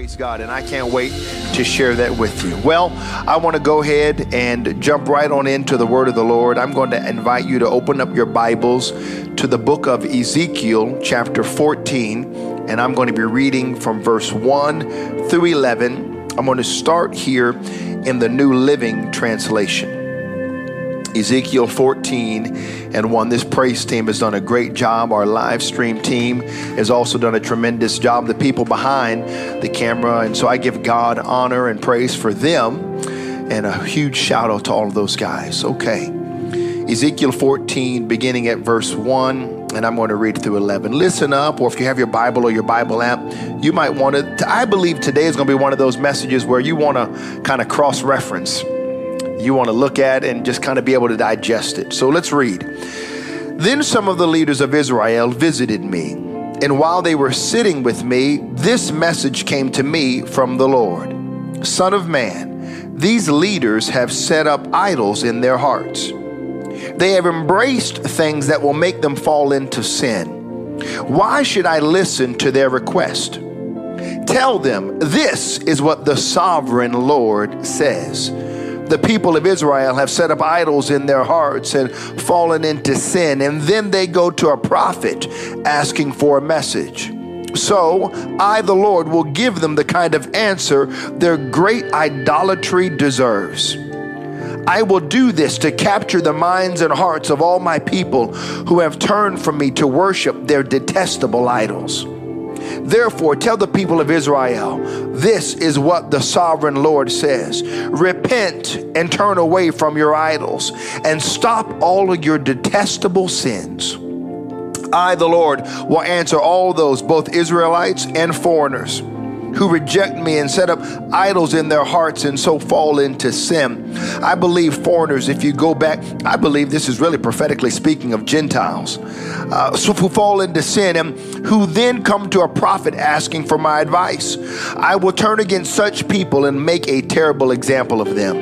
Praise God, and I can't wait to share that with you. Well, I want to go ahead and jump right on into the word of the Lord. I'm going to invite you to open up your Bibles to the book of Ezekiel, chapter 14, and I'm going to be reading from verse 1 through 11. I'm going to start here in the New Living Translation. Ezekiel 14 and 1. This praise team has done a great job. Our live stream team has also done a tremendous job. The people behind the camera. And so I give God honor and praise for them. And a huge shout out to all of those guys. Okay. Ezekiel 14, beginning at verse 1 and I'm going to read through 11. Listen up, or if you have your Bible or your Bible app, you might want to. I believe today is going to be one of those messages where you want to kind of cross reference you want to look at and just kind of be able to digest it. So let's read. Then some of the leaders of Israel visited me, and while they were sitting with me, this message came to me from the Lord Son of man, these leaders have set up idols in their hearts. They have embraced things that will make them fall into sin. Why should I listen to their request? Tell them this is what the sovereign Lord says the people of Israel have set up idols in their hearts and fallen into sin. And then they go to a prophet asking for a message. So I, the Lord, will give them the kind of answer their great idolatry deserves. I will do this to capture the minds and hearts of all my people who have turned from me to worship their detestable idols. Therefore, tell the people of Israel, this is what the sovereign Lord says Repent and turn away from your idols, and stop all of your detestable sins. I, the Lord, will answer all those, both Israelites and foreigners who reject me and set up idols in their hearts and so fall into sin. I believe foreigners, if you go back, I believe this is really prophetically speaking of Gentiles, uh, so who fall into sin and who then come to a prophet asking for my advice. I will turn against such people and make a terrible example of them,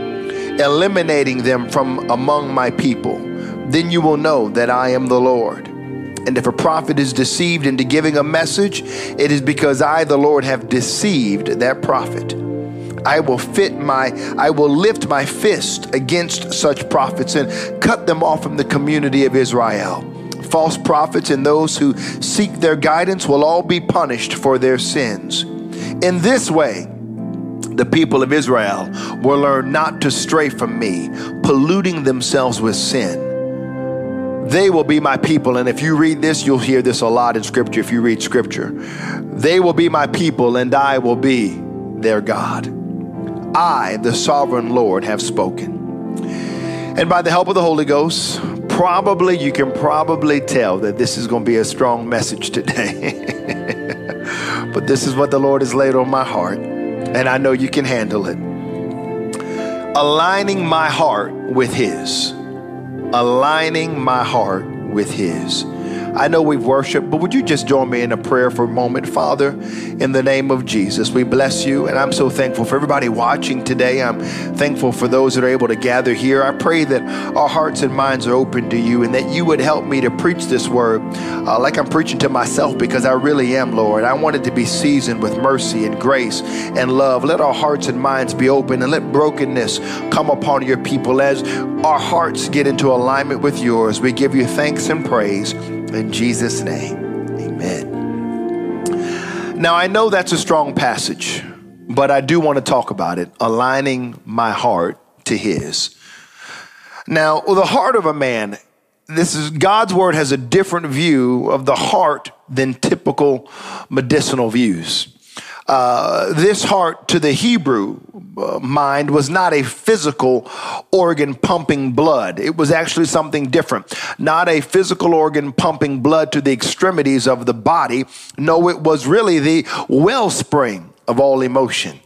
eliminating them from among my people. Then you will know that I am the Lord. And if a prophet is deceived into giving a message, it is because I, the Lord, have deceived that prophet. I will fit my I will lift my fist against such prophets and cut them off from the community of Israel. False prophets and those who seek their guidance will all be punished for their sins. In this way, the people of Israel will learn not to stray from me, polluting themselves with sin. They will be my people. And if you read this, you'll hear this a lot in Scripture if you read Scripture. They will be my people, and I will be their God. I, the sovereign Lord, have spoken. And by the help of the Holy Ghost, probably you can probably tell that this is going to be a strong message today. but this is what the Lord has laid on my heart, and I know you can handle it. Aligning my heart with His aligning my heart with His. I know we've worshiped, but would you just join me in a prayer for a moment? Father, in the name of Jesus, we bless you. And I'm so thankful for everybody watching today. I'm thankful for those that are able to gather here. I pray that our hearts and minds are open to you and that you would help me to preach this word uh, like I'm preaching to myself because I really am, Lord. I want it to be seasoned with mercy and grace and love. Let our hearts and minds be open and let brokenness come upon your people as our hearts get into alignment with yours. We give you thanks and praise. In Jesus' name, amen. Now, I know that's a strong passage, but I do want to talk about it aligning my heart to His. Now, the heart of a man, this is God's word has a different view of the heart than typical medicinal views. Uh, this heart to the Hebrew uh, mind was not a physical organ pumping blood. It was actually something different. Not a physical organ pumping blood to the extremities of the body. No, it was really the wellspring of all emotion.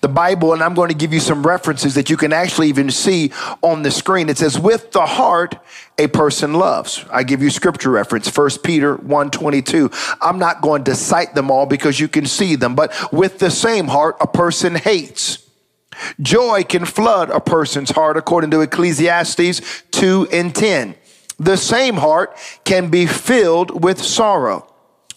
The Bible, and I'm going to give you some references that you can actually even see on the screen. It says, with the heart, a person loves. I give you scripture reference, 1 Peter 1.22. I'm not going to cite them all because you can see them, but with the same heart, a person hates. Joy can flood a person's heart according to Ecclesiastes 2 and 10. The same heart can be filled with sorrow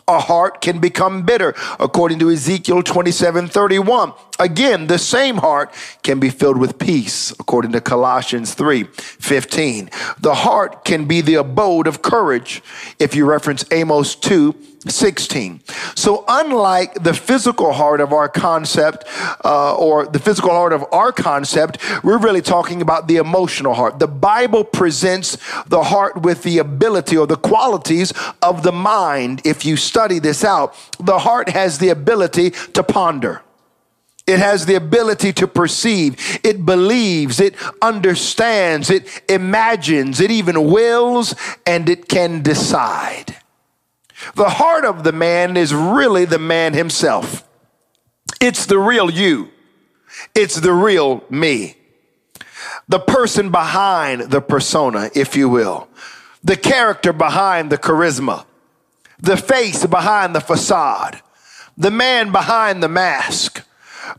a heart can become bitter, according to Ezekiel 27 31. Again, the same heart can be filled with peace, according to Colossians 3 15. The heart can be the abode of courage, if you reference Amos 2 16. So, unlike the physical heart of our concept, uh, or the physical heart of our concept, we're really talking about the emotional heart. The Bible presents the heart with the ability or the qualities of the mind. If you study this out, the heart has the ability to ponder. It has the ability to perceive. It believes. It understands. It imagines. It even wills and it can decide. The heart of the man is really the man himself. It's the real you. It's the real me. The person behind the persona, if you will. The character behind the charisma. The face behind the facade. The man behind the mask.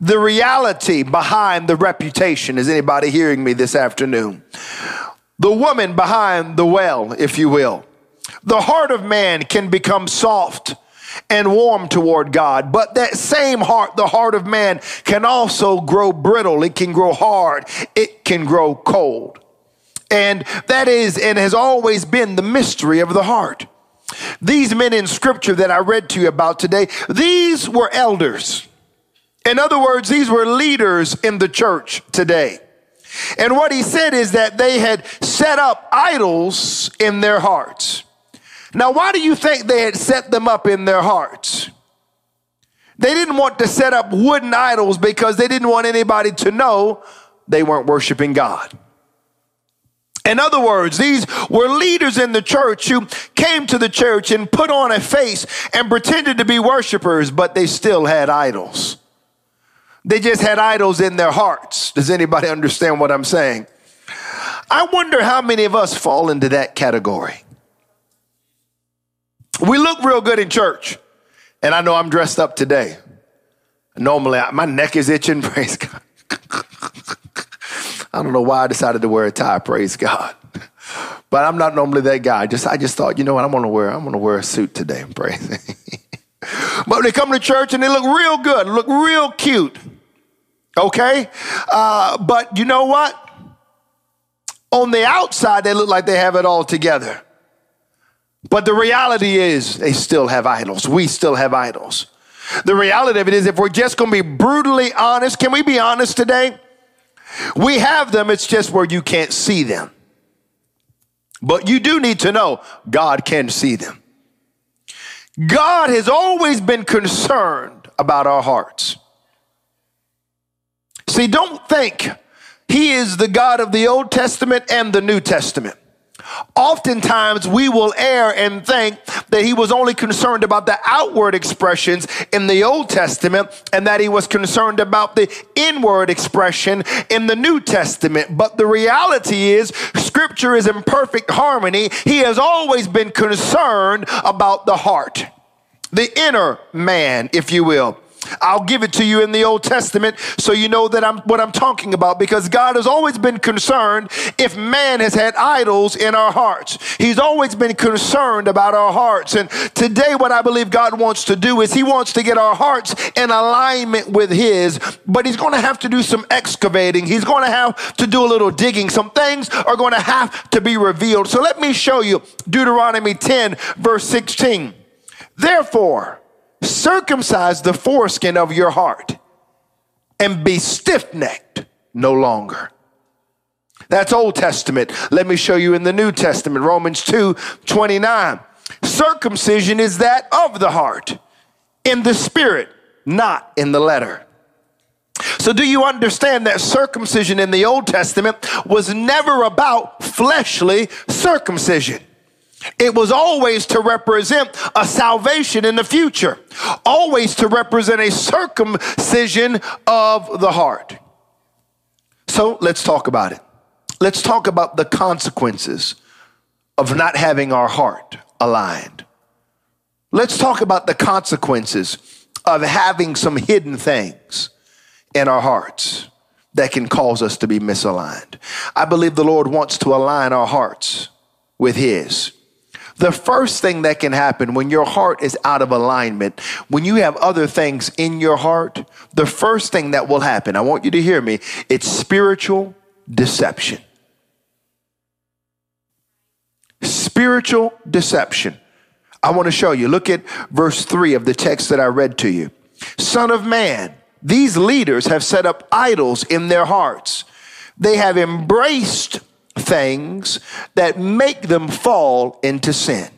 The reality behind the reputation. Is anybody hearing me this afternoon? The woman behind the well, if you will the heart of man can become soft and warm toward God. But that same heart, the heart of man, can also grow brittle. It can grow hard. It can grow cold. And that is and has always been the mystery of the heart. These men in scripture that I read to you about today, these were elders. In other words, these were leaders in the church today. And what he said is that they had set up idols in their hearts. Now, why do you think they had set them up in their hearts? They didn't want to set up wooden idols because they didn't want anybody to know they weren't worshiping God. In other words, these were leaders in the church who came to the church and put on a face and pretended to be worshipers, but they still had idols. They just had idols in their hearts. Does anybody understand what I'm saying? I wonder how many of us fall into that category. We look real good in church. And I know I'm dressed up today. Normally, my neck is itching. Praise God. I don't know why I decided to wear a tie. Praise God. But I'm not normally that guy. Just I just thought, you know what? I'm gonna wear. I'm gonna wear a suit today. Praise. but they come to church and they look real good, look real cute. Okay, uh, but you know what? On the outside, they look like they have it all together. But the reality is, they still have idols. We still have idols. The reality of it is, if we're just going to be brutally honest, can we be honest today? We have them, it's just where you can't see them. But you do need to know God can see them. God has always been concerned about our hearts. See, don't think He is the God of the Old Testament and the New Testament. Oftentimes, we will err and think that he was only concerned about the outward expressions in the Old Testament and that he was concerned about the inward expression in the New Testament. But the reality is, Scripture is in perfect harmony. He has always been concerned about the heart, the inner man, if you will. I'll give it to you in the Old Testament so you know that I'm what I'm talking about because God has always been concerned if man has had idols in our hearts. He's always been concerned about our hearts. And today what I believe God wants to do is he wants to get our hearts in alignment with his, but he's going to have to do some excavating. He's going to have to do a little digging. Some things are going to have to be revealed. So let me show you Deuteronomy 10 verse 16. Therefore, circumcise the foreskin of your heart and be stiff necked no longer. That's Old Testament. Let me show you in the New Testament, Romans 2 29. Circumcision is that of the heart, in the spirit, not in the letter. So, do you understand that circumcision in the Old Testament was never about fleshly circumcision? It was always to represent a salvation in the future, always to represent a circumcision of the heart. So let's talk about it. Let's talk about the consequences of not having our heart aligned. Let's talk about the consequences of having some hidden things in our hearts that can cause us to be misaligned. I believe the Lord wants to align our hearts with His. The first thing that can happen when your heart is out of alignment, when you have other things in your heart, the first thing that will happen, I want you to hear me, it's spiritual deception. Spiritual deception. I want to show you. Look at verse 3 of the text that I read to you. Son of man, these leaders have set up idols in their hearts. They have embraced things that make them fall into sin.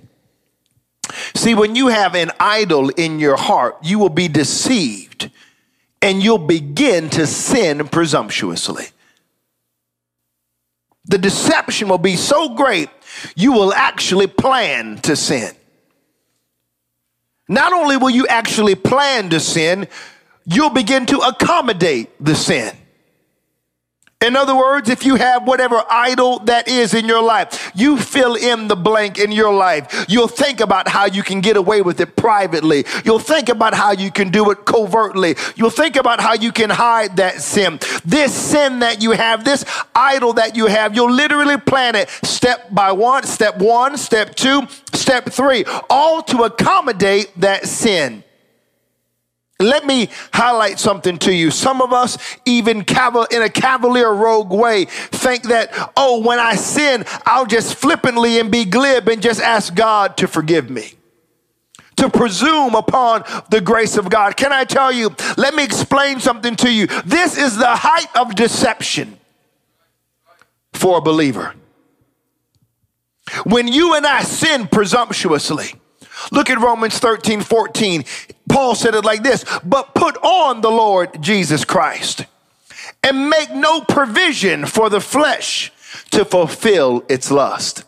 See, when you have an idol in your heart, you will be deceived and you'll begin to sin presumptuously. The deception will be so great, you will actually plan to sin. Not only will you actually plan to sin, you'll begin to accommodate the sin. In other words, if you have whatever idol that is in your life, you fill in the blank in your life. You'll think about how you can get away with it privately. You'll think about how you can do it covertly. You'll think about how you can hide that sin. This sin that you have, this idol that you have, you'll literally plan it step by one, step one, step two, step three, all to accommodate that sin. Let me highlight something to you. Some of us, even in a cavalier rogue way, think that, oh, when I sin, I'll just flippantly and be glib and just ask God to forgive me. To presume upon the grace of God. Can I tell you? Let me explain something to you. This is the height of deception for a believer. When you and I sin presumptuously, Look at Romans 13, 14. Paul said it like this But put on the Lord Jesus Christ and make no provision for the flesh to fulfill its lust.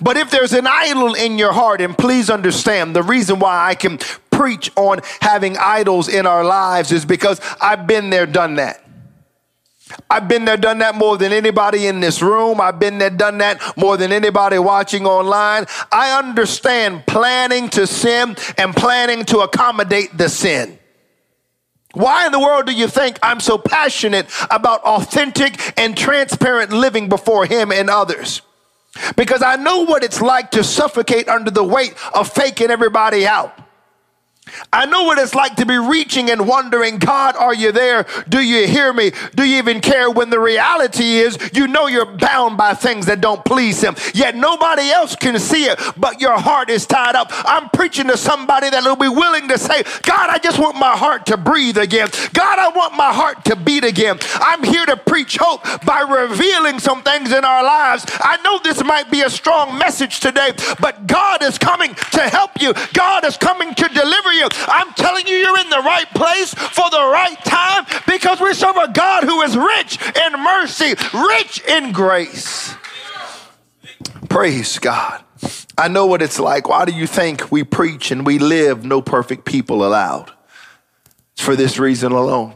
But if there's an idol in your heart, and please understand the reason why I can preach on having idols in our lives is because I've been there, done that. I've been there, done that more than anybody in this room. I've been there, done that more than anybody watching online. I understand planning to sin and planning to accommodate the sin. Why in the world do you think I'm so passionate about authentic and transparent living before Him and others? Because I know what it's like to suffocate under the weight of faking everybody out. I know what it's like to be reaching and wondering, God, are you there? Do you hear me? Do you even care? When the reality is, you know you're bound by things that don't please Him. Yet nobody else can see it, but your heart is tied up. I'm preaching to somebody that will be willing to say, God, I just want my heart to breathe again. God, I want my heart to beat again. I'm here to preach hope by revealing some things in our lives. I know this might be a strong message today, but God is coming to help you. God is coming to deliver you. I'm telling you, you're in the right place for the right time because we serve a God who is rich in mercy, rich in grace. Praise God. I know what it's like. Why do you think we preach and we live no perfect people allowed? It's for this reason alone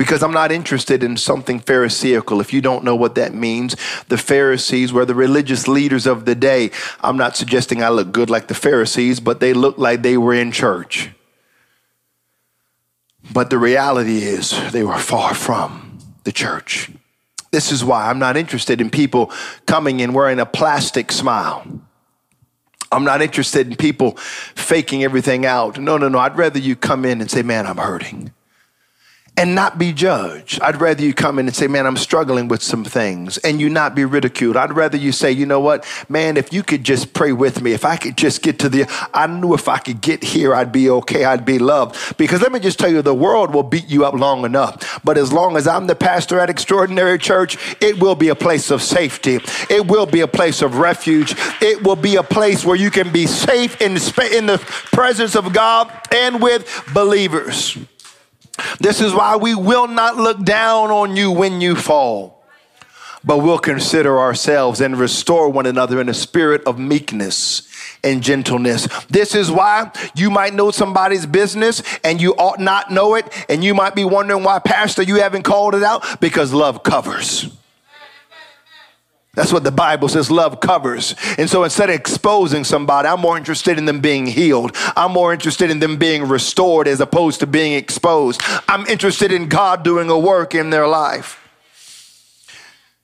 because I'm not interested in something Pharisaical. If you don't know what that means, the Pharisees were the religious leaders of the day. I'm not suggesting I look good like the Pharisees, but they looked like they were in church. But the reality is, they were far from the church. This is why I'm not interested in people coming and wearing a plastic smile. I'm not interested in people faking everything out. No, no, no. I'd rather you come in and say, Man, I'm hurting and not be judged. I'd rather you come in and say, Man, I'm struggling with some things, and you not be ridiculed. I'd rather you say, You know what, man, if you could just pray with me, if I could just get to the, I knew if I could get here, I'd be okay, I'd be loved. Because let me just tell you, the world will beat you up long enough. But as long as I'm the pastor at Extraordinary Church, it will be a place of safety, it will be a place of refuge, it will be a place where you can be safe in, in the presence of God and with believers. This is why we will not look down on you when you fall. but we'll consider ourselves and restore one another in a spirit of meekness and gentleness. This is why you might know somebody's business and you ought not know it, and you might be wondering why, Pastor, you haven't called it out because love covers. That's what the Bible says love covers. And so instead of exposing somebody, I'm more interested in them being healed. I'm more interested in them being restored as opposed to being exposed. I'm interested in God doing a work in their life.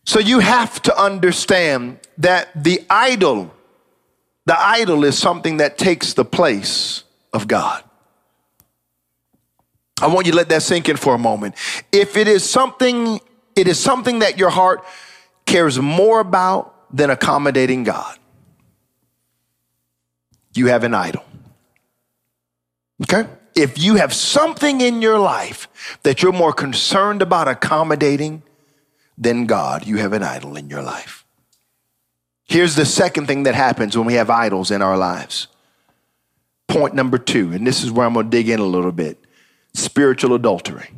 So you have to understand that the idol, the idol is something that takes the place of God. I want you to let that sink in for a moment. If it is something, it is something that your heart cares more about than accommodating God, you have an idol. Okay? If you have something in your life that you're more concerned about accommodating than God, you have an idol in your life. Here's the second thing that happens when we have idols in our lives. Point number two, and this is where I'm going to dig in a little bit spiritual adultery.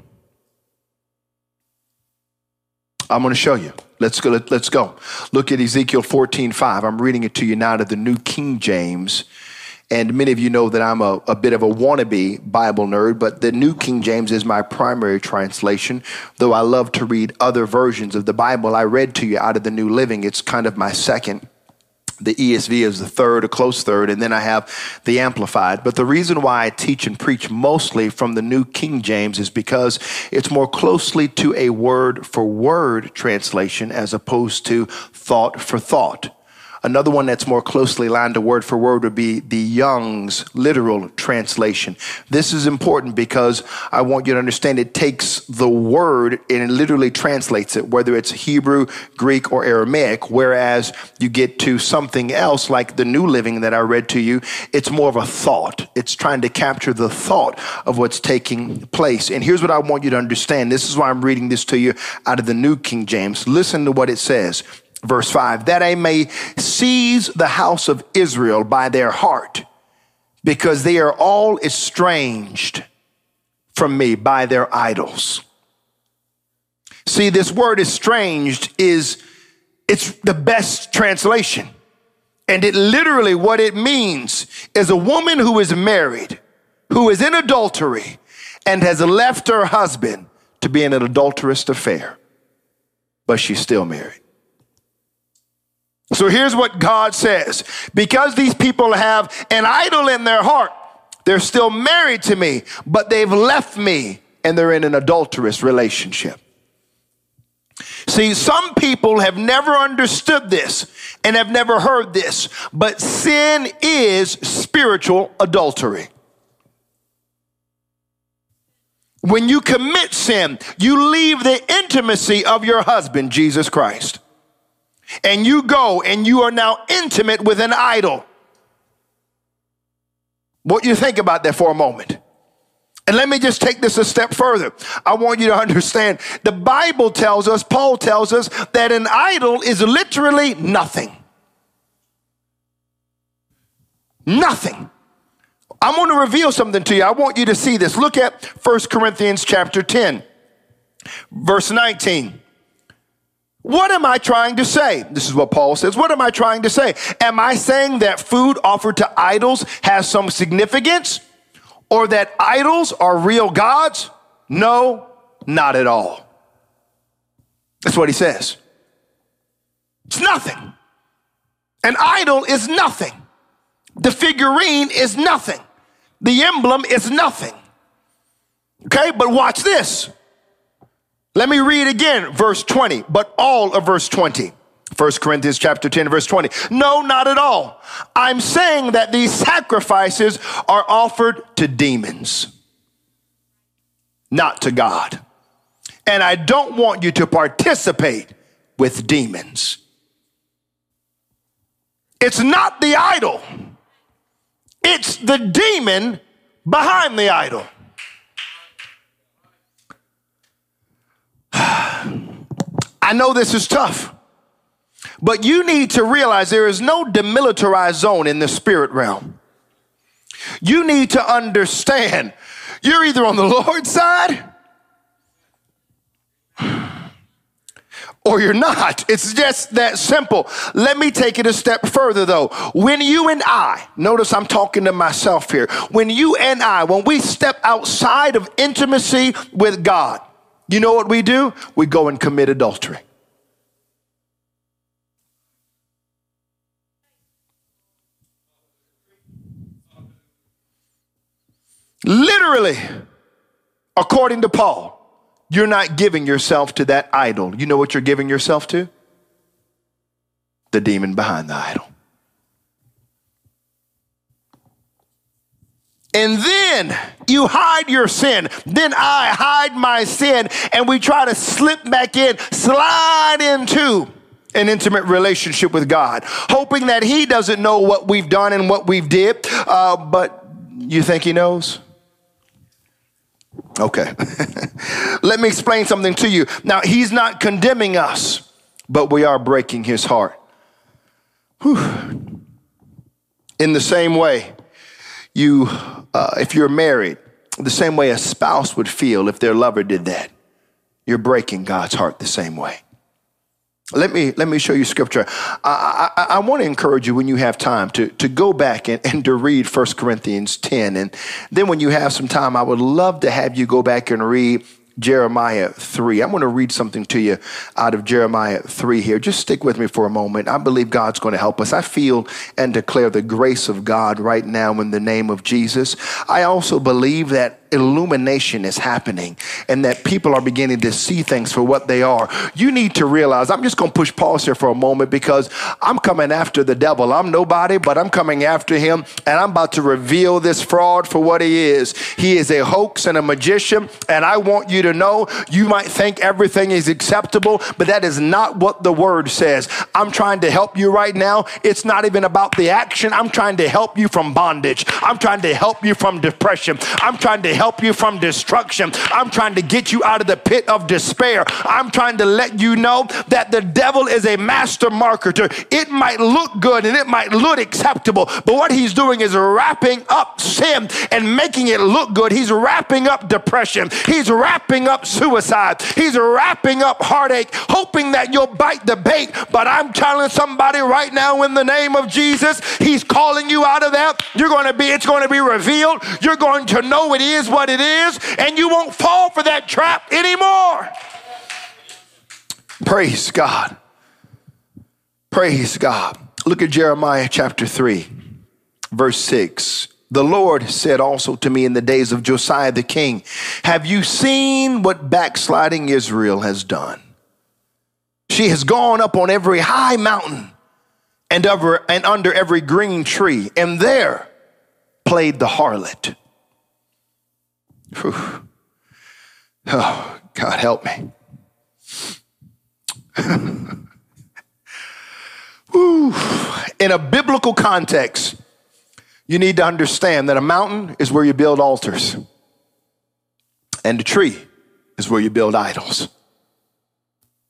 I'm going to show you. Let's go. Let, us go. Look at Ezekiel 14 5. I'm reading it to you now to the New King James. And many of you know that I'm a, a bit of a wannabe Bible nerd, but the New King James is my primary translation. Though I love to read other versions of the Bible, I read to you out of the New Living. It's kind of my second. The ESV is the third, a close third, and then I have the Amplified. But the reason why I teach and preach mostly from the New King James is because it's more closely to a word for word translation as opposed to thought for thought. Another one that's more closely aligned to word for word would be the Young's literal translation. This is important because I want you to understand it takes the word and it literally translates it, whether it's Hebrew, Greek, or Aramaic. Whereas you get to something else like the New Living that I read to you, it's more of a thought. It's trying to capture the thought of what's taking place. And here's what I want you to understand. This is why I'm reading this to you out of the New King James. Listen to what it says verse 5 that I may seize the house of Israel by their heart, because they are all estranged from me by their idols. See, this word estranged is it's the best translation. And it literally what it means is a woman who is married, who is in adultery, and has left her husband to be in an adulterous affair, but she's still married. So here's what God says because these people have an idol in their heart, they're still married to me, but they've left me and they're in an adulterous relationship. See, some people have never understood this and have never heard this, but sin is spiritual adultery. When you commit sin, you leave the intimacy of your husband, Jesus Christ and you go and you are now intimate with an idol. What you think about that for a moment? And let me just take this a step further. I want you to understand the Bible tells us, Paul tells us, that an idol is literally nothing. Nothing. I'm going to reveal something to you. I want you to see this. Look at 1 Corinthians chapter 10, verse 19. What am I trying to say? This is what Paul says. What am I trying to say? Am I saying that food offered to idols has some significance or that idols are real gods? No, not at all. That's what he says. It's nothing. An idol is nothing. The figurine is nothing. The emblem is nothing. Okay, but watch this. Let me read again, verse 20, but all of verse 20. 1 Corinthians chapter 10 verse 20. No, not at all. I'm saying that these sacrifices are offered to demons, not to God. And I don't want you to participate with demons. It's not the idol. It's the demon behind the idol. I know this is tough, but you need to realize there is no demilitarized zone in the spirit realm. You need to understand you're either on the Lord's side or you're not. It's just that simple. Let me take it a step further though. When you and I, notice I'm talking to myself here, when you and I, when we step outside of intimacy with God, you know what we do? We go and commit adultery. Literally, according to Paul, you're not giving yourself to that idol. You know what you're giving yourself to? The demon behind the idol. And then you hide your sin. Then I hide my sin, and we try to slip back in, slide into an intimate relationship with God, hoping that He doesn't know what we've done and what we've did. Uh, but you think He knows? Okay. Let me explain something to you. Now, he's not condemning us, but we are breaking his heart. Whew. In the same way, you, uh, if you're married, the same way a spouse would feel if their lover did that, you're breaking God's heart the same way. Let me, let me show you scripture. I, I, I want to encourage you when you have time to, to go back and, and to read 1 Corinthians 10. And then when you have some time, I would love to have you go back and read Jeremiah 3. I'm going to read something to you out of Jeremiah 3 here. Just stick with me for a moment. I believe God's going to help us. I feel and declare the grace of God right now in the name of Jesus. I also believe that illumination is happening and that people are beginning to see things for what they are. You need to realize, I'm just going to push pause here for a moment because I'm coming after the devil. I'm nobody, but I'm coming after him and I'm about to reveal this fraud for what he is. He is a hoax and a magician. And I want you to know you might think everything is acceptable, but that is not what the word says. I'm trying to help you right now. It's not even about the action. I'm trying to help you from bondage. I'm trying to help you from depression. I'm trying to help you from destruction. I'm trying to get you out of the pit of despair. I'm trying to let you know that the devil is a master marketer. It might look good and it might look acceptable, but what he's doing is wrapping up sin and making it look good. He's wrapping up depression. He's wrapping up suicide. He's wrapping up heartache, hoping that you'll bite the bait. But I'm telling somebody right now in the name of Jesus, he's calling you out of that. You're going to be, it's going to be revealed. You're going to know it is what it is, and you won't fall for that trap anymore. Praise God. Praise God. Look at Jeremiah chapter 3, verse 6. The Lord said also to me in the days of Josiah the king, Have you seen what backsliding Israel has done? She has gone up on every high mountain and, over, and under every green tree, and there played the harlot. Whew. Oh, God help me. In a biblical context, you need to understand that a mountain is where you build altars, and a tree is where you build idols.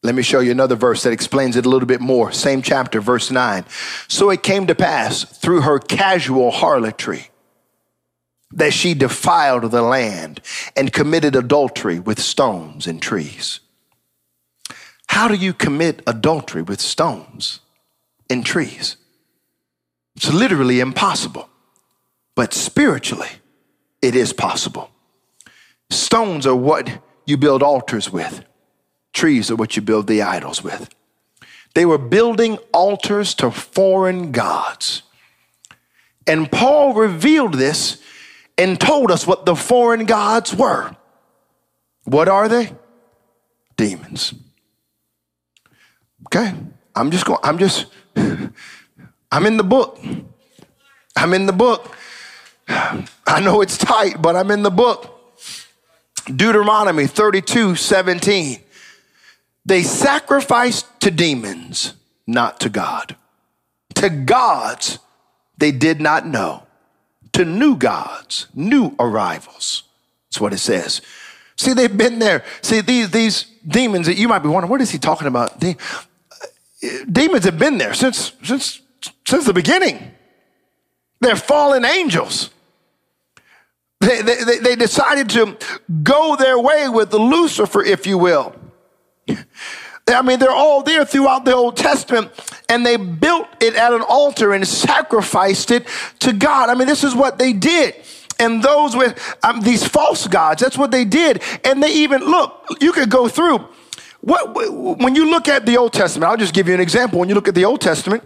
Let me show you another verse that explains it a little bit more. Same chapter, verse 9. So it came to pass through her casual harlotry that she defiled the land and committed adultery with stones and trees. How do you commit adultery with stones and trees? It's literally impossible, but spiritually, it is possible. Stones are what you build altars with, trees are what you build the idols with. They were building altars to foreign gods. And Paul revealed this and told us what the foreign gods were. What are they? Demons. Okay, I'm just going, I'm just, I'm in the book. I'm in the book. I know it's tight, but I'm in the book. Deuteronomy 32 17. They sacrificed to demons, not to God. To gods they did not know to new gods, new arrivals. That's what it says. See, they've been there. See, these, these demons that you might be wondering, what is he talking about? De- demons have been there since, since, since the beginning. They're fallen angels. They, they, they decided to go their way with Lucifer, if you will. I mean, they're all there throughout the Old Testament, and they built it at an altar and sacrificed it to God. I mean, this is what they did. And those with um, these false gods, that's what they did. And they even, look, you could go through. What, when you look at the Old Testament, I'll just give you an example. When you look at the Old Testament,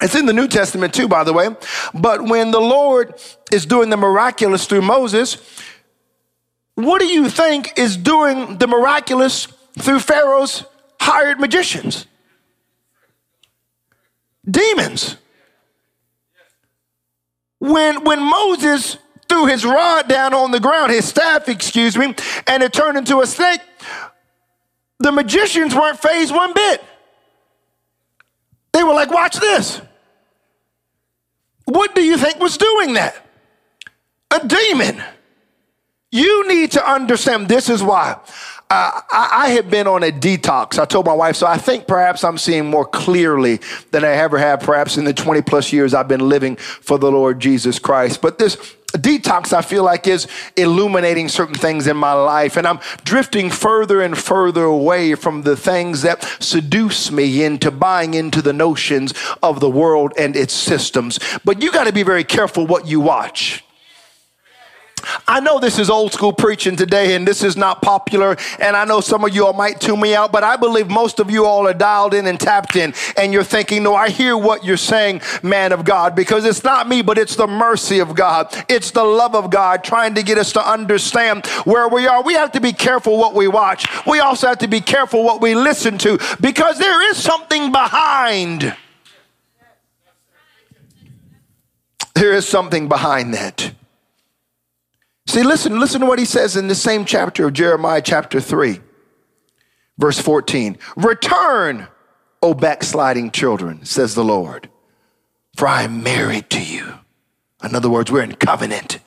it's in the New Testament too, by the way. But when the Lord is doing the miraculous through Moses, what do you think is doing the miraculous through Pharaoh's hired magicians? Demons. When, when Moses threw his rod down on the ground, his staff, excuse me, and it turned into a snake, the magicians weren't fazed one bit. They were like, watch this. What do you think was doing that? A demon. You need to understand this is why. I, I have been on a detox. I told my wife, so I think perhaps I'm seeing more clearly than I ever have, perhaps in the 20 plus years I've been living for the Lord Jesus Christ. But this detox, I feel like, is illuminating certain things in my life. And I'm drifting further and further away from the things that seduce me into buying into the notions of the world and its systems. But you got to be very careful what you watch. I know this is old school preaching today and this is not popular, and I know some of you all might tune me out, but I believe most of you all are dialed in and tapped in, and you're thinking, No, I hear what you're saying, man of God, because it's not me, but it's the mercy of God. It's the love of God trying to get us to understand where we are. We have to be careful what we watch, we also have to be careful what we listen to, because there is something behind. There is something behind that. See, listen, listen to what he says in the same chapter of Jeremiah, chapter 3, verse 14. Return, O backsliding children, says the Lord, for I am married to you. In other words, we're in covenant.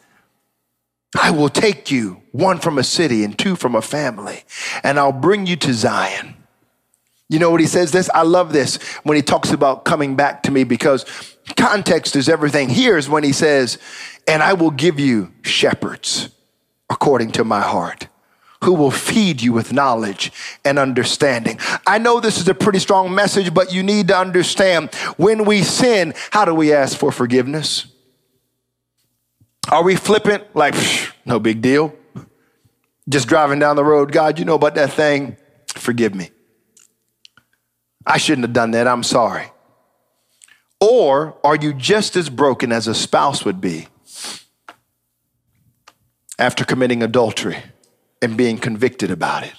I will take you, one from a city and two from a family, and I'll bring you to Zion. You know what he says this? I love this when he talks about coming back to me because context is everything. Here's when he says, and I will give you shepherds according to my heart who will feed you with knowledge and understanding. I know this is a pretty strong message, but you need to understand when we sin, how do we ask for forgiveness? Are we flippant? Like, no big deal. Just driving down the road, God, you know about that thing? Forgive me. I shouldn't have done that. I'm sorry. Or are you just as broken as a spouse would be after committing adultery and being convicted about it.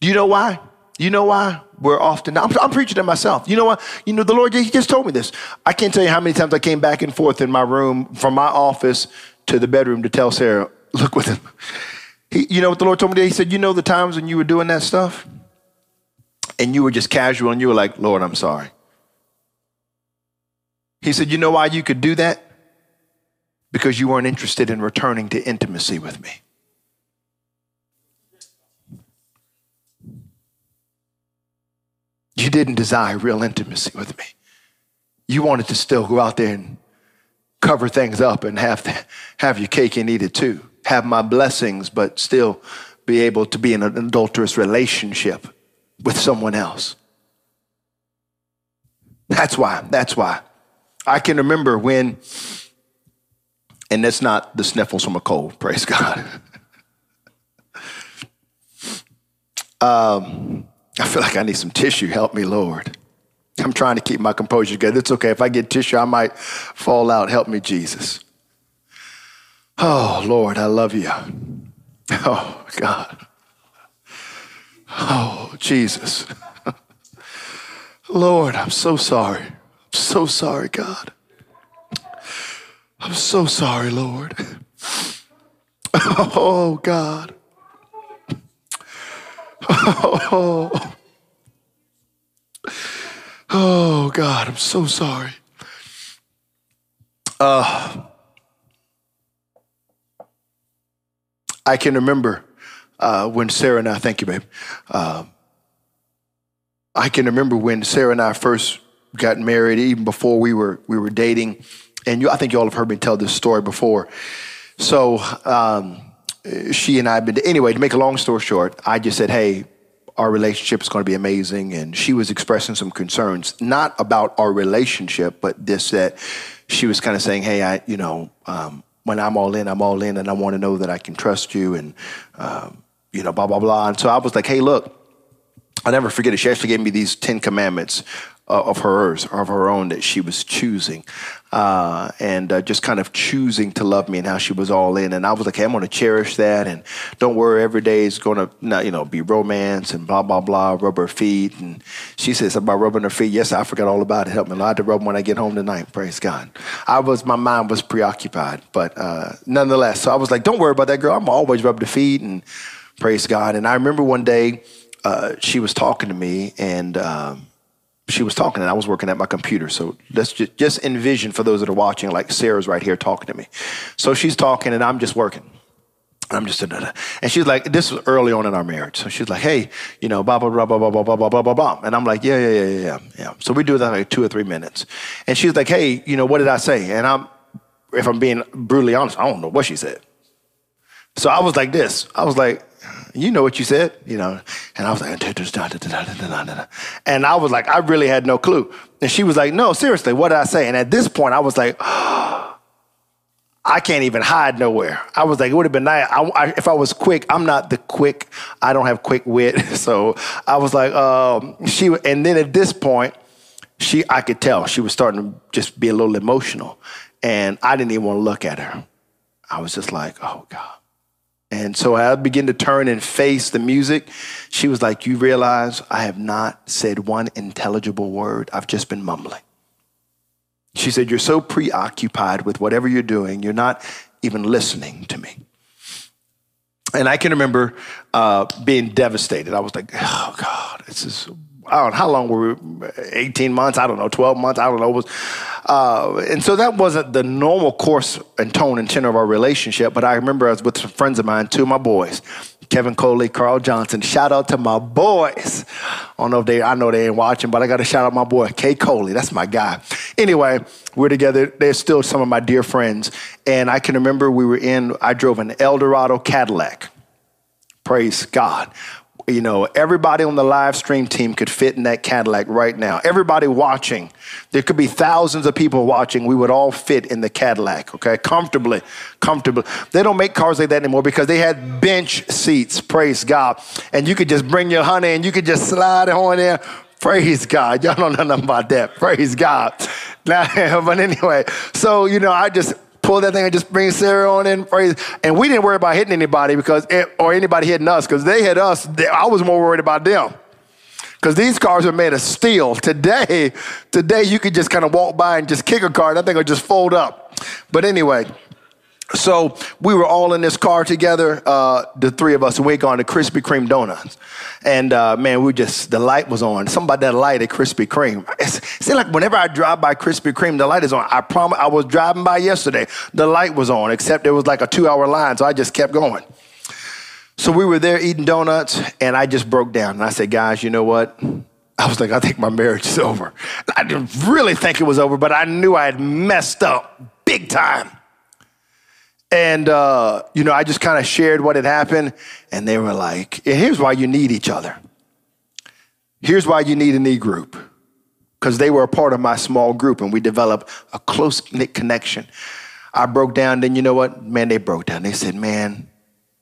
Do you know why? You know why we're often, I'm, I'm, preaching to myself. You know what? You know, the Lord, He just told me this. I can't tell you how many times I came back and forth in my room from my office to the bedroom to tell Sarah, look with him. He, you know what the Lord told me today? He said, You know the times when you were doing that stuff? And you were just casual and you were like, Lord, I'm sorry. He said, You know why you could do that? Because you weren't interested in returning to intimacy with me. You didn't desire real intimacy with me. You wanted to still go out there and cover things up and have, to, have your cake and eat it too. Have my blessings, but still be able to be in an adulterous relationship with someone else. That's why. That's why. I can remember when and that's not the sniffles from a cold, praise God. um, I feel like I need some tissue. Help me, Lord. I'm trying to keep my composure good. It's okay. If I get tissue, I might fall out. Help me, Jesus. Oh, Lord, I love you. Oh, God. Oh, Jesus. Lord, I'm so sorry. I'm so sorry, God. I'm so sorry, Lord. Oh, God. Oh, oh God, I'm so sorry. Uh, I can remember uh, when Sarah and I, thank you, babe. Uh, I can remember when Sarah and I first got married, even before we were we were dating and you, I think you all have heard me tell this story before. So um, she and I have been, anyway, to make a long story short, I just said, hey, our relationship is going to be amazing. And she was expressing some concerns, not about our relationship, but this that she was kind of saying, hey, I, you know, um, when I'm all in, I'm all in, and I want to know that I can trust you, and um, you know, blah blah blah. And so I was like, hey, look, I'll never forget it. She actually gave me these Ten Commandments uh, of hers, of her own, that she was choosing, uh, and uh, just kind of choosing to love me and how she was all in. And I was like, hey, I'm going to cherish that, and don't worry, every day is going to, you know, be romance and blah blah blah, rub her feet. And she says about rubbing her feet. Yes, I forgot all about it. Help me, I had to rub when I get home tonight. Praise God. I was, my mind was preoccupied, but uh, nonetheless, so I was like, don't worry about that, girl. I'm always rub the feet and praise God. And I remember one day uh, she was talking to me and um, she was talking and I was working at my computer. So let's just, just envision for those that are watching, like Sarah's right here talking to me. So she's talking and I'm just working. I'm just da, and she's like, this was early on in our marriage. So she's like, hey, you know, blah blah blah blah blah blah blah blah blah blah. And I'm like, yeah yeah yeah yeah yeah. So we do that like two or three minutes. And she's like, hey, you know, what did I say? And I'm, if I'm being brutally honest, I don't know what she said. So I was like this. I was like, you know what you said, you know. And I was like, and I was like, I really had no clue. And she was like, no, seriously, what did I say? And at this point, I was like, I can't even hide nowhere. I was like, it would have been nice. I, I, if I was quick, I'm not the quick. I don't have quick wit. So I was like, um, she. And then at this point, she, I could tell she was starting to just be a little emotional, and I didn't even want to look at her. I was just like, oh God. And so I began to turn and face the music. She was like, You realize I have not said one intelligible word. I've just been mumbling. She said, You're so preoccupied with whatever you're doing, you're not even listening to me. And I can remember uh, being devastated. I was like, Oh God, this is I don't know, how long were we? 18 months? I don't know, 12 months? I don't know. Was, uh, and so that wasn't the normal course and tone and tenor of our relationship. But I remember I was with some friends of mine, two of my boys, Kevin Coley, Carl Johnson. Shout out to my boys. I don't know if they, I know they ain't watching, but I got to shout out my boy, Kay Coley. That's my guy. Anyway, we're together. They're still some of my dear friends. And I can remember we were in, I drove an Eldorado Cadillac. Praise God you know, everybody on the live stream team could fit in that Cadillac right now. Everybody watching, there could be thousands of people watching. We would all fit in the Cadillac, okay, comfortably, comfortably. They don't make cars like that anymore because they had bench seats, praise God. And you could just bring your honey and you could just slide on there. Praise God. Y'all don't know nothing about that. Praise God. Now, but anyway, so, you know, I just, pull that thing and just bring Sarah on in, praise. And we didn't worry about hitting anybody because, it, or anybody hitting us because they hit us. They, I was more worried about them because these cars are made of steel. Today, today you could just kind of walk by and just kick a car. and That thing will just fold up. But anyway, so we were all in this car together, uh, the three of us, and we gone to Krispy Kreme Donuts. And uh, man, we just, the light was on. About that light at Krispy Kreme. It's, it seems like whenever I drive by Krispy Kreme, the light is on. I promise, I was driving by yesterday, the light was on, except it was like a two hour line, so I just kept going. So we were there eating donuts, and I just broke down. And I said, guys, you know what? I was like, I think my marriage is over. I didn't really think it was over, but I knew I had messed up big time. And, uh, you know, I just kind of shared what had happened. And they were like, here's why you need each other. Here's why you need an e group. Because they were a part of my small group and we developed a close knit connection. I broke down, then you know what? Man, they broke down. They said, man,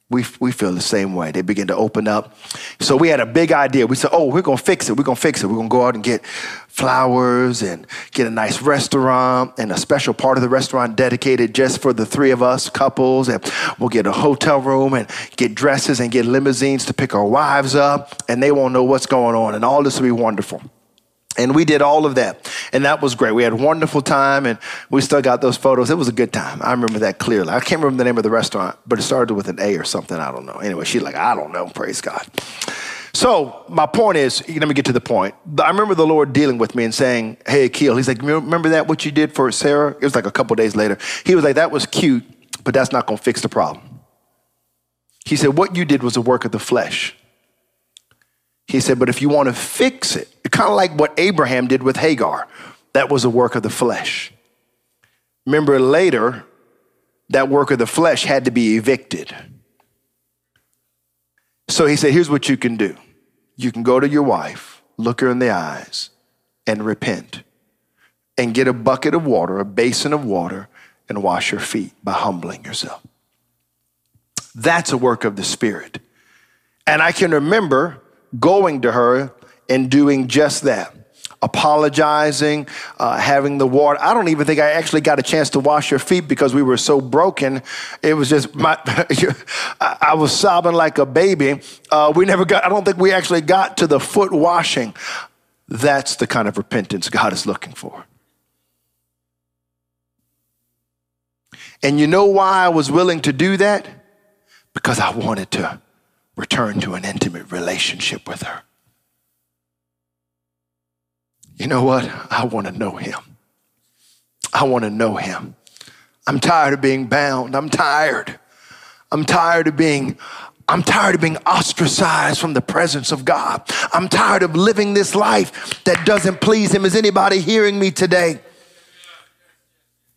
we, we feel the same way. They begin to open up. So we had a big idea. We said, oh, we're going to fix it. We're going to fix it. We're going to go out and get flowers and get a nice restaurant and a special part of the restaurant dedicated just for the three of us couples. And we'll get a hotel room and get dresses and get limousines to pick our wives up. And they won't know what's going on. And all this will be wonderful. And we did all of that. And that was great. We had a wonderful time and we still got those photos. It was a good time. I remember that clearly. I can't remember the name of the restaurant, but it started with an A or something. I don't know. Anyway, she's like, I don't know. Praise God. So my point is, let me get to the point. I remember the Lord dealing with me and saying, Hey, Akil, he's like, remember that, what you did for Sarah? It was like a couple days later. He was like, that was cute, but that's not going to fix the problem. He said, what you did was a work of the flesh. He said, but if you want to fix it, kind of like what Abraham did with Hagar, that was a work of the flesh. Remember later, that work of the flesh had to be evicted. So he said, Here's what you can do you can go to your wife, look her in the eyes, and repent, and get a bucket of water, a basin of water, and wash your feet by humbling yourself. That's a work of the Spirit. And I can remember going to her and doing just that apologizing, uh, having the water. I don't even think I actually got a chance to wash your feet because we were so broken. It was just my, I was sobbing like a baby. Uh, we never got, I don't think we actually got to the foot washing. That's the kind of repentance God is looking for. And you know why I was willing to do that? Because I wanted to return to an intimate relationship with her. You know what? I want to know him. I want to know him. I'm tired of being bound. I'm tired. I'm tired of being I'm tired of being ostracized from the presence of God. I'm tired of living this life that doesn't please him. Is anybody hearing me today?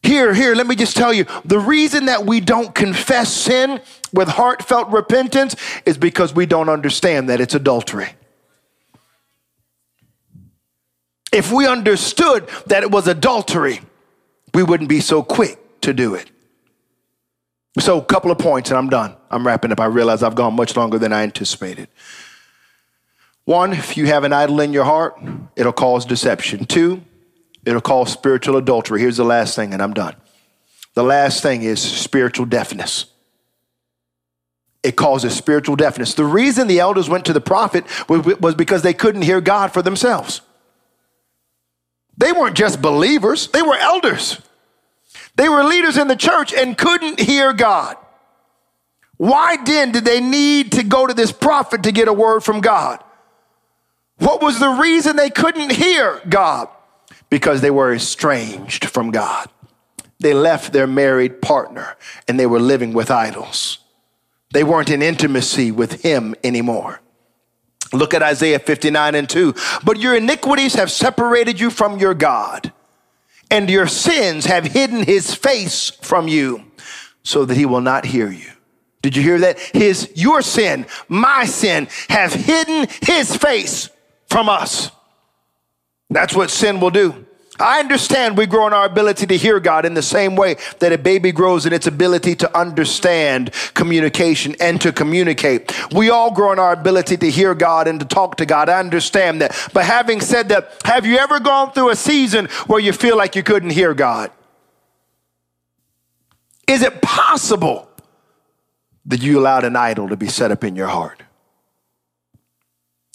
Here, here, let me just tell you the reason that we don't confess sin with heartfelt repentance is because we don't understand that it's adultery. If we understood that it was adultery, we wouldn't be so quick to do it. So, a couple of points, and I'm done. I'm wrapping up. I realize I've gone much longer than I anticipated. One, if you have an idol in your heart, it'll cause deception. Two, it'll cause spiritual adultery. Here's the last thing, and I'm done. The last thing is spiritual deafness. It causes spiritual deafness. The reason the elders went to the prophet was because they couldn't hear God for themselves. They weren't just believers, they were elders. They were leaders in the church and couldn't hear God. Why then did they need to go to this prophet to get a word from God? What was the reason they couldn't hear God? Because they were estranged from God. They left their married partner and they were living with idols. They weren't in intimacy with Him anymore. Look at Isaiah 59 and 2. But your iniquities have separated you from your God, and your sins have hidden his face from you so that he will not hear you. Did you hear that? His, your sin, my sin, have hidden his face from us. That's what sin will do. I understand we grow in our ability to hear God in the same way that a baby grows in its ability to understand communication and to communicate. We all grow in our ability to hear God and to talk to God. I understand that. But having said that, have you ever gone through a season where you feel like you couldn't hear God? Is it possible that you allowed an idol to be set up in your heart?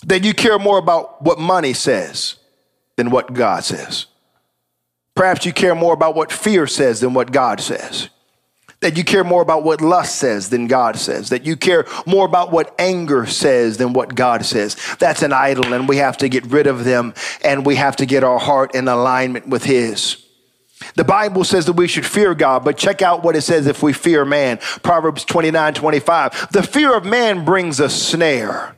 That you care more about what money says than what God says? Perhaps you care more about what fear says than what God says. That you care more about what lust says than God says. That you care more about what anger says than what God says. That's an idol, and we have to get rid of them, and we have to get our heart in alignment with His. The Bible says that we should fear God, but check out what it says if we fear man. Proverbs 29 25. The fear of man brings a snare,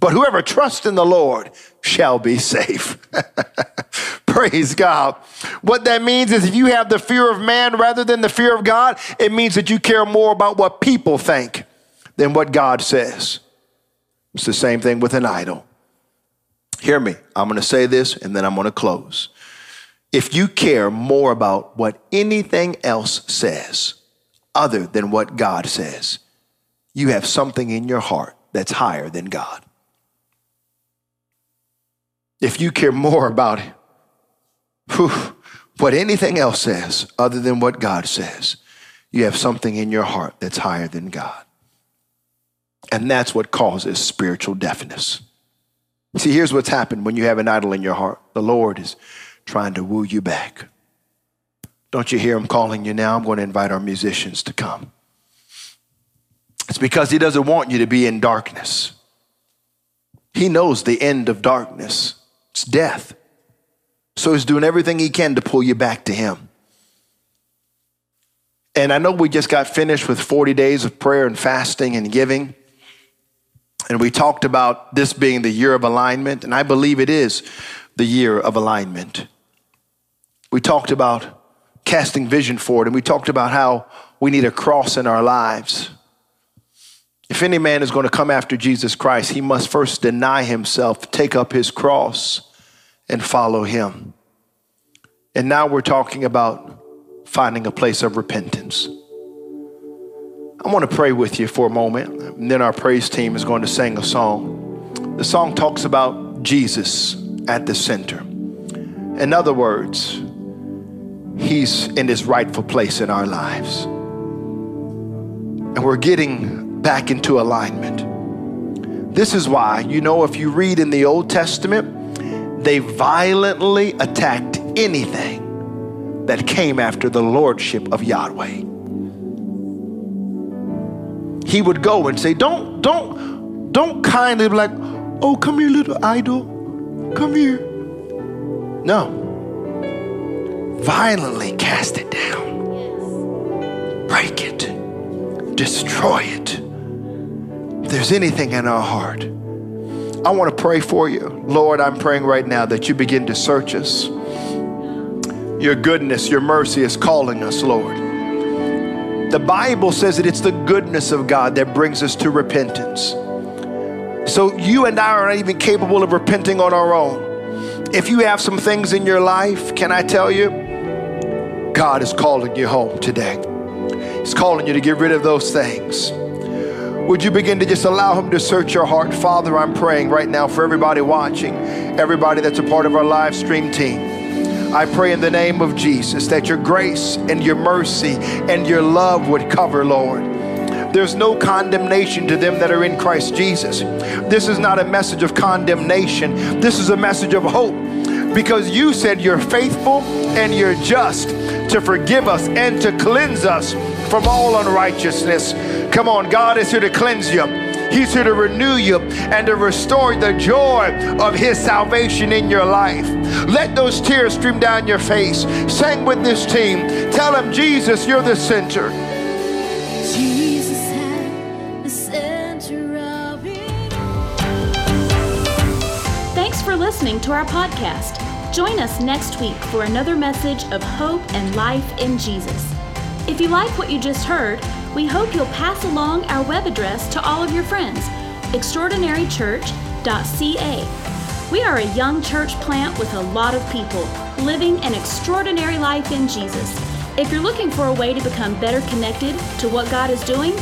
but whoever trusts in the Lord shall be safe. Praise God. What that means is if you have the fear of man rather than the fear of God, it means that you care more about what people think than what God says. It's the same thing with an idol. Hear me. I'm going to say this and then I'm going to close. If you care more about what anything else says other than what God says, you have something in your heart that's higher than God. If you care more about whew, what anything else says other than what God says, you have something in your heart that's higher than God. And that's what causes spiritual deafness. See, here's what's happened when you have an idol in your heart. The Lord is trying to woo you back. Don't you hear him calling you now? I'm going to invite our musicians to come. It's because he doesn't want you to be in darkness. He knows the end of darkness. It's death. So he's doing everything he can to pull you back to him. And I know we just got finished with 40 days of prayer and fasting and giving. And we talked about this being the year of alignment, and I believe it is the year of alignment. We talked about casting vision forward, and we talked about how we need a cross in our lives. If any man is going to come after Jesus Christ, he must first deny himself, take up his cross, and follow him. And now we're talking about finding a place of repentance. I want to pray with you for a moment, and then our praise team is going to sing a song. The song talks about Jesus at the center. In other words, He's in His rightful place in our lives. And we're getting back into alignment. This is why, you know, if you read in the Old Testament, they violently attacked anything that came after the lordship of Yahweh he would go and say, Don't, don't, don't kindly be like, oh, come here, little idol. Come here. No. Violently cast it down. Break it. Destroy it. If there's anything in our heart, I want to pray for you. Lord, I'm praying right now that you begin to search us. Your goodness, your mercy is calling us, Lord. The Bible says that it's the goodness of God that brings us to repentance. So you and I are not even capable of repenting on our own. If you have some things in your life, can I tell you? God is calling you home today. He's calling you to get rid of those things. Would you begin to just allow Him to search your heart? Father, I'm praying right now for everybody watching, everybody that's a part of our live stream team. I pray in the name of Jesus that your grace and your mercy and your love would cover, Lord. There's no condemnation to them that are in Christ Jesus. This is not a message of condemnation. This is a message of hope because you said you're faithful and you're just to forgive us and to cleanse us from all unrighteousness. Come on, God is here to cleanse you. He's here to renew you and to restore the joy of His salvation in your life. Let those tears stream down your face. Sing with this team. Tell them, Jesus, you're the center. Jesus the center of it. Thanks for listening to our podcast. Join us next week for another message of hope and life in Jesus. If you like what you just heard, we hope you'll pass along our web address to all of your friends extraordinarychurch.ca. We are a young church plant with a lot of people living an extraordinary life in Jesus. If you're looking for a way to become better connected to what God is doing,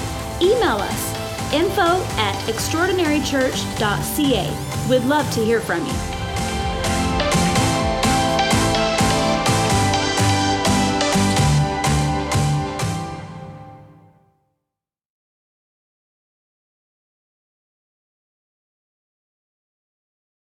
email us info at extraordinarychurch.ca. We'd love to hear from you.